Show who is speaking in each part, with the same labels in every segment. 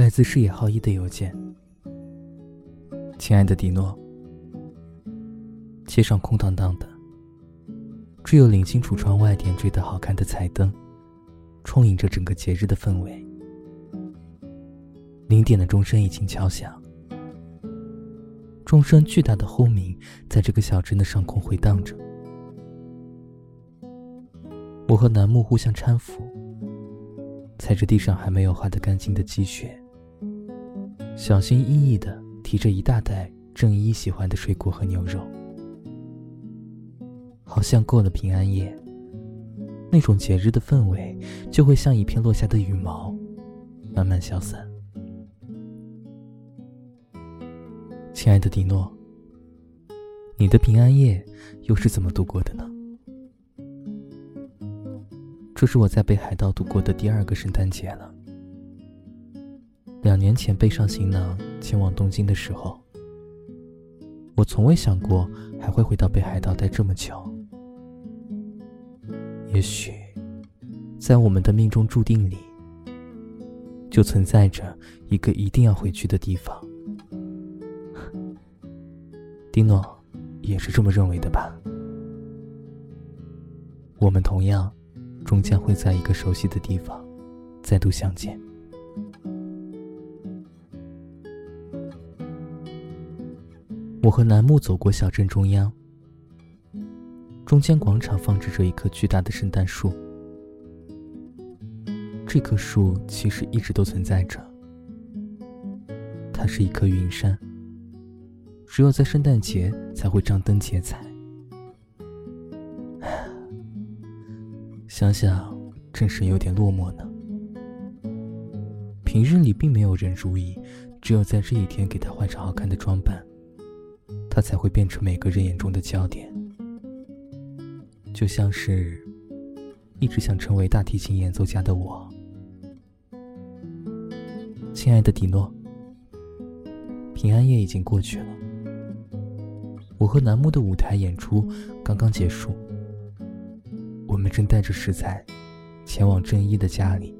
Speaker 1: 来自视野浩一的邮件。亲爱的迪诺，街上空荡荡的，只有零星橱窗外点缀的好看的彩灯，充盈着整个节日的氛围。零点的钟声已经敲响，钟声巨大的轰鸣在这个小镇的上空回荡着。我和楠木互相搀扶，踩着地上还没有化得干净的积雪，小心翼翼地提着一大袋正一喜欢的水果和牛肉，好像过了平安夜，那种节日的氛围就会像一片落下的羽毛，慢慢消散。亲爱的迪诺，你的平安夜又是怎么度过的呢？这是我在北海道度过的第二个圣诞节了。两年前背上行囊前往东京的时候，我从未想过还会回到北海道待这么久。也许，在我们的命中注定里，就存在着一个一定要回去的地方。蒂诺也是这么认为的吧？我们同样。终将会在一个熟悉的地方再度相见。我和楠木走过小镇中央，中间广场放置着一棵巨大的圣诞树。这棵树其实一直都存在着，它是一棵云杉，只有在圣诞节才会张灯结彩。想想，真是有点落寞呢。平日里并没有人注意，只有在这一天给他换上好看的装扮，他才会变成每个人眼中的焦点。就像是一直想成为大提琴演奏家的我。亲爱的迪诺，平安夜已经过去了，我和楠木的舞台演出刚刚结束。我们正带着食材，前往正一的家里。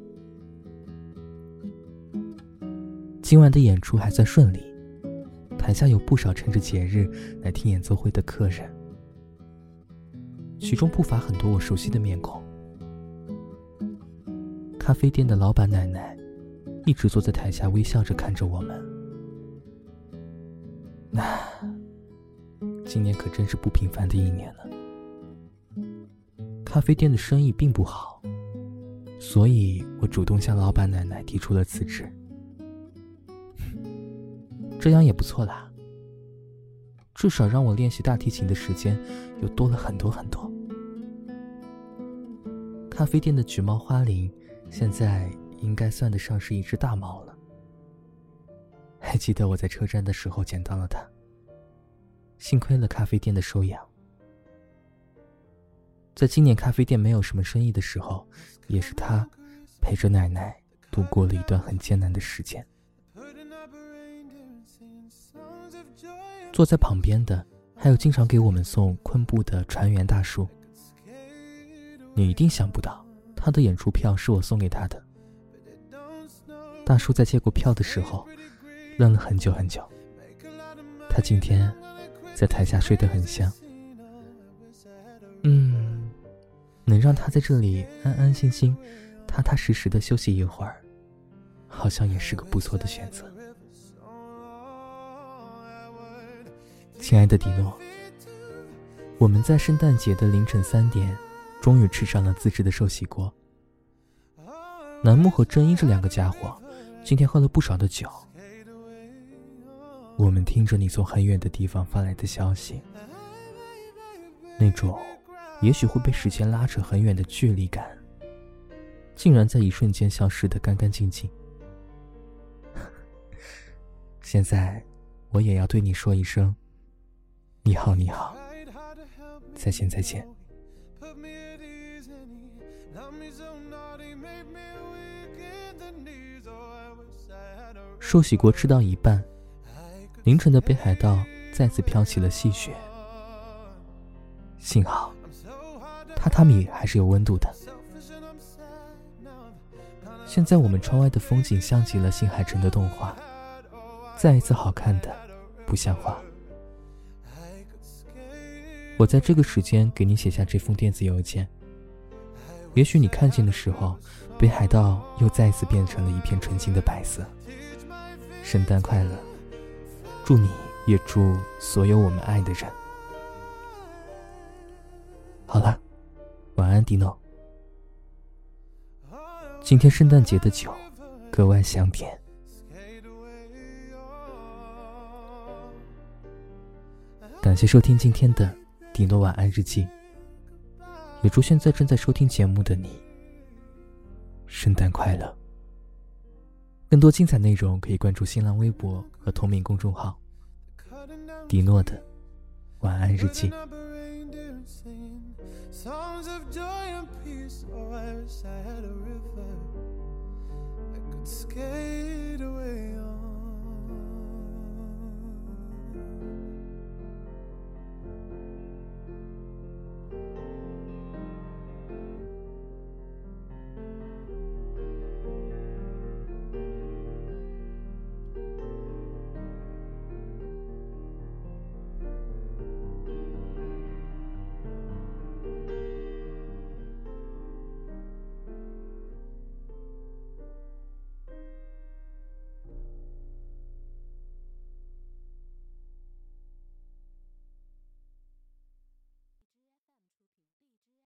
Speaker 1: 今晚的演出还算顺利，台下有不少趁着节日来听演奏会的客人，其中不乏很多我熟悉的面孔。咖啡店的老板奶奶一直坐在台下微笑着看着我们。那，今年可真是不平凡的一年了。咖啡店的生意并不好，所以我主动向老板奶奶提出了辞职。这样也不错啦，至少让我练习大提琴的时间又多了很多很多。咖啡店的橘猫花铃现在应该算得上是一只大猫了。还记得我在车站的时候捡到了它，幸亏了咖啡店的收养。在今年咖啡店没有什么生意的时候，也是他陪着奶奶度过了一段很艰难的时间。坐在旁边的还有经常给我们送昆布的船员大叔。你一定想不到，他的演出票是我送给他的。大叔在接过票的时候，愣了很久很久。他今天在台下睡得很香。嗯。能让他在这里安安心心、踏踏实实的休息一会儿，好像也是个不错的选择。亲爱的迪诺，我们在圣诞节的凌晨三点，终于吃上了自制的寿喜锅。楠木和真一这两个家伙，今天喝了不少的酒。我们听着你从很远的地方发来的消息，那种。也许会被时间拉扯很远的距离感，竟然在一瞬间消失的干干净净。现在，我也要对你说一声：你好，你好，再见，再见。寿喜锅吃到一半，凌晨的北海道再次飘起了细雪，幸好。榻榻米还是有温度的。现在我们窗外的风景像极了新海诚的动画，再一次好看的不像话。我在这个时间给你写下这封电子邮件，也许你看见的时候，北海道又再次变成了一片纯净的白色。圣诞快乐，祝你也祝所有我们爱的人。好了，晚安，迪诺。今天圣诞节的酒格外香甜。感谢收听今天的。迪诺晚安日记，也祝现在正在收听节目的你圣诞快乐。更多精彩内容可以关注新浪微博和同名公众号“迪诺的晚安日记”。